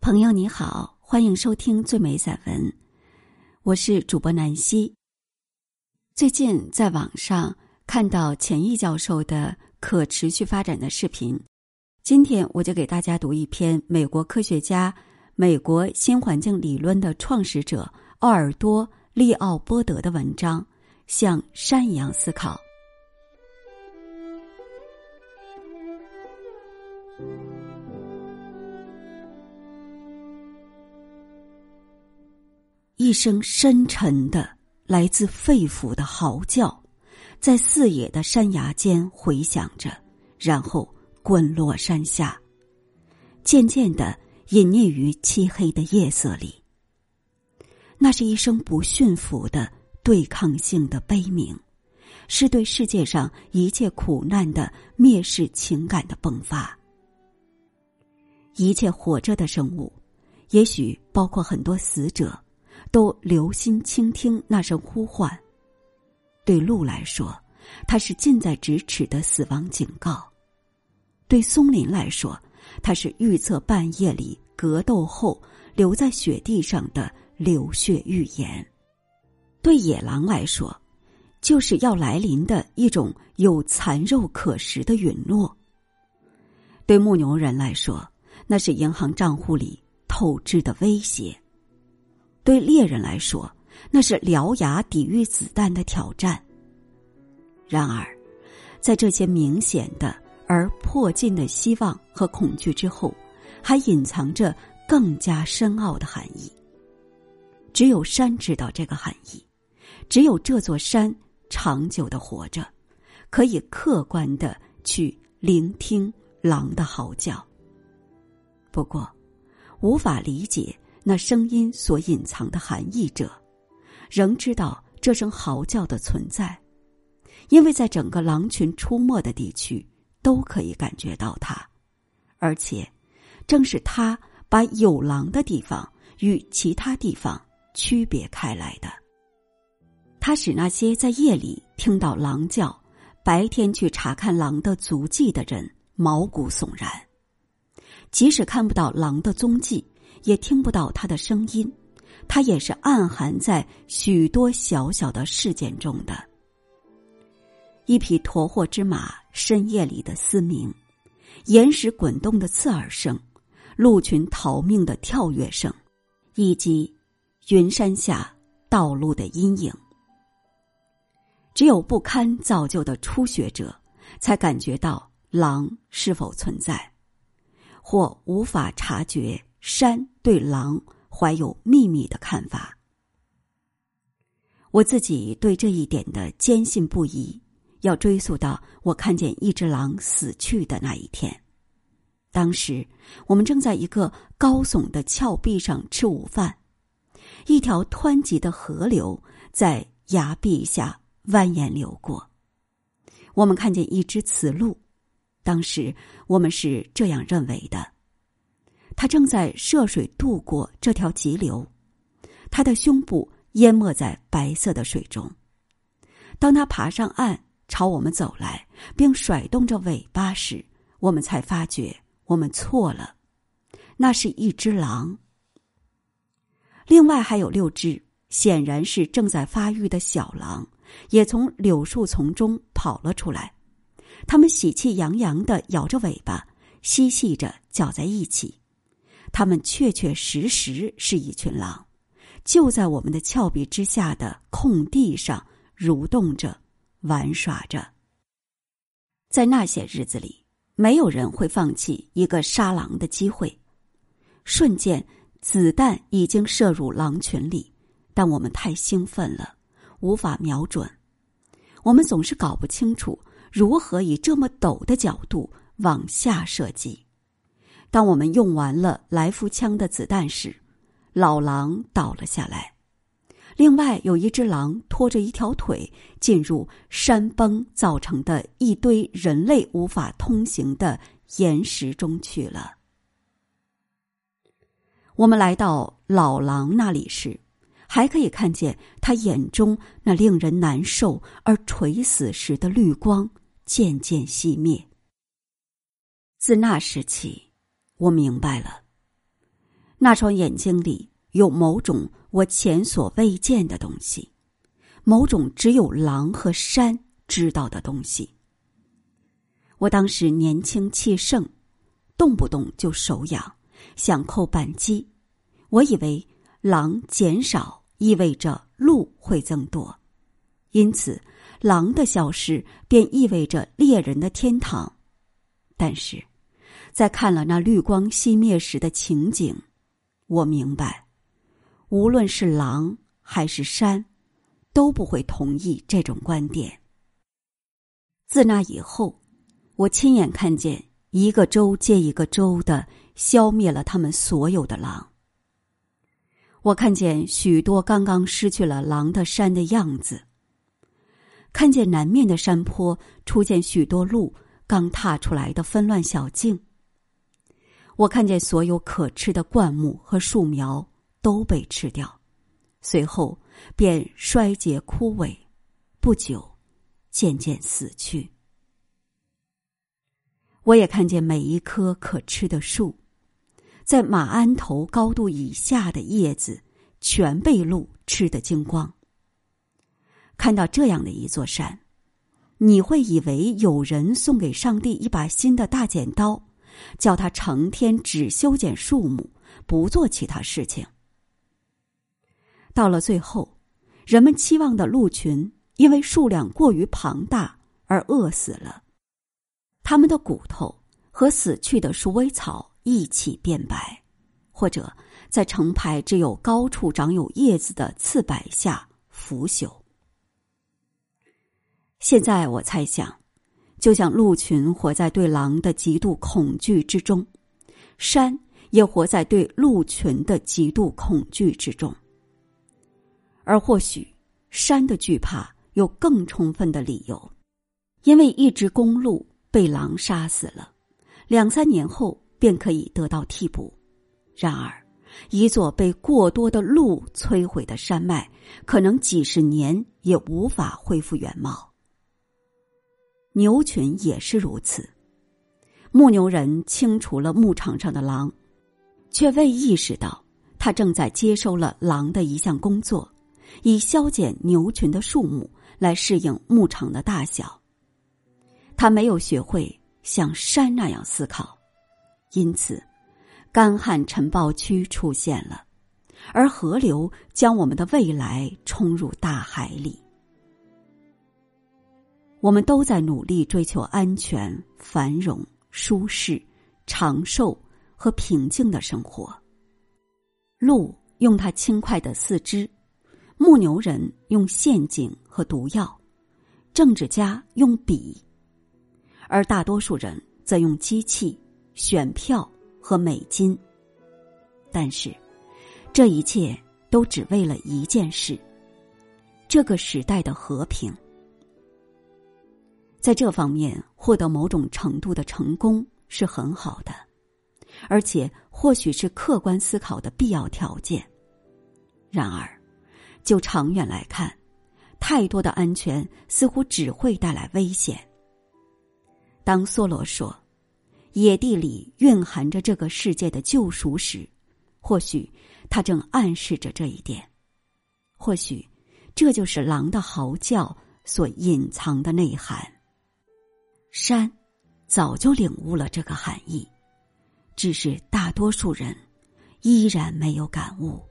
朋友你好，欢迎收听最美散文，我是主播南希。最近在网上看到钱毅教授的可持续发展的视频，今天我就给大家读一篇美国科学家、美国新环境理论的创始者奥尔多利奥波德的文章《像山一样思考》。一声深沉的、来自肺腑的嚎叫，在四野的山崖间回响着，然后滚落山下，渐渐的隐匿于漆黑的夜色里。那是一声不驯服的对抗性的悲鸣，是对世界上一切苦难的蔑视情感的迸发。一切活着的生物，也许包括很多死者。都留心倾听那声呼唤。对鹿来说，它是近在咫尺的死亡警告；对松林来说，它是预测半夜里格斗后留在雪地上的流血预言；对野狼来说，就是要来临的一种有残肉可食的陨落；对牧牛人来说，那是银行账户里透支的威胁。对猎人来说，那是獠牙抵御子弹的挑战。然而，在这些明显的而迫近的希望和恐惧之后，还隐藏着更加深奥的含义。只有山知道这个含义，只有这座山长久的活着，可以客观的去聆听狼的嚎叫。不过，无法理解。那声音所隐藏的含义者，仍知道这声嚎叫的存在，因为在整个狼群出没的地区都可以感觉到它，而且正是它把有狼的地方与其他地方区别开来的。它使那些在夜里听到狼叫、白天去查看狼的足迹的人毛骨悚然，即使看不到狼的踪迹。也听不到他的声音，他也是暗含在许多小小的事件中的。一匹驮货之马深夜里的嘶鸣，岩石滚动的刺耳声，鹿群逃命的跳跃声，以及云山下道路的阴影。只有不堪造就的初学者，才感觉到狼是否存在，或无法察觉。山对狼怀有秘密的看法，我自己对这一点的坚信不疑，要追溯到我看见一只狼死去的那一天。当时我们正在一个高耸的峭壁上吃午饭，一条湍急的河流在崖壁下蜿蜒流过，我们看见一只雌鹿，当时我们是这样认为的。他正在涉水渡过这条急流，他的胸部淹没在白色的水中。当他爬上岸朝我们走来，并甩动着尾巴时，我们才发觉我们错了，那是一只狼。另外还有六只，显然是正在发育的小狼，也从柳树丛中跑了出来。它们喜气洋洋的摇着尾巴，嬉戏着搅在一起。他们确确实实是一群狼，就在我们的峭壁之下的空地上蠕动着、玩耍着。在那些日子里，没有人会放弃一个杀狼的机会。瞬间，子弹已经射入狼群里，但我们太兴奋了，无法瞄准。我们总是搞不清楚如何以这么陡的角度往下射击。当我们用完了来福枪的子弹时，老狼倒了下来。另外有一只狼拖着一条腿进入山崩造成的一堆人类无法通行的岩石中去了。我们来到老狼那里时，还可以看见他眼中那令人难受而垂死时的绿光渐渐熄灭。自那时起。我明白了，那双眼睛里有某种我前所未见的东西，某种只有狼和山知道的东西。我当时年轻气盛，动不动就手痒，想扣扳机。我以为狼减少意味着鹿会增多，因此狼的消失便意味着猎人的天堂。但是，在看了那绿光熄灭时的情景。我明白，无论是狼还是山，都不会同意这种观点。自那以后，我亲眼看见一个州接一个州的消灭了他们所有的狼。我看见许多刚刚失去了狼的山的样子，看见南面的山坡出现许多鹿刚踏出来的纷乱小径。我看见所有可吃的灌木和树苗都被吃掉，随后便衰竭枯萎，不久渐渐死去。我也看见每一棵可吃的树，在马鞍头高度以下的叶子全被鹿吃得精光。看到这样的一座山，你会以为有人送给上帝一把新的大剪刀。叫他成天只修剪树木，不做其他事情。到了最后，人们期望的鹿群因为数量过于庞大而饿死了，他们的骨头和死去的鼠尾草一起变白，或者在成排只有高处长有叶子的刺柏下腐朽。现在我猜想。就像鹿群活在对狼的极度恐惧之中，山也活在对鹿群的极度恐惧之中。而或许山的惧怕有更充分的理由，因为一只公鹿被狼杀死了，两三年后便可以得到替补。然而，一座被过多的鹿摧毁的山脉，可能几十年也无法恢复原貌。牛群也是如此。牧牛人清除了牧场上的狼，却未意识到他正在接收了狼的一项工作，以削减牛群的数目来适应牧场的大小。他没有学会像山那样思考，因此，干旱尘暴区出现了，而河流将我们的未来冲入大海里。我们都在努力追求安全、繁荣、舒适、长寿和平静的生活。鹿用它轻快的四肢，牧牛人用陷阱和毒药，政治家用笔，而大多数人则用机器、选票和美金。但是，这一切都只为了一件事：这个时代的和平。在这方面获得某种程度的成功是很好的，而且或许是客观思考的必要条件。然而，就长远来看，太多的安全似乎只会带来危险。当梭罗说“野地里蕴含着这个世界的救赎”时，或许他正暗示着这一点。或许，这就是狼的嚎叫所隐藏的内涵。山早就领悟了这个含义只是大多数人依然没有感悟。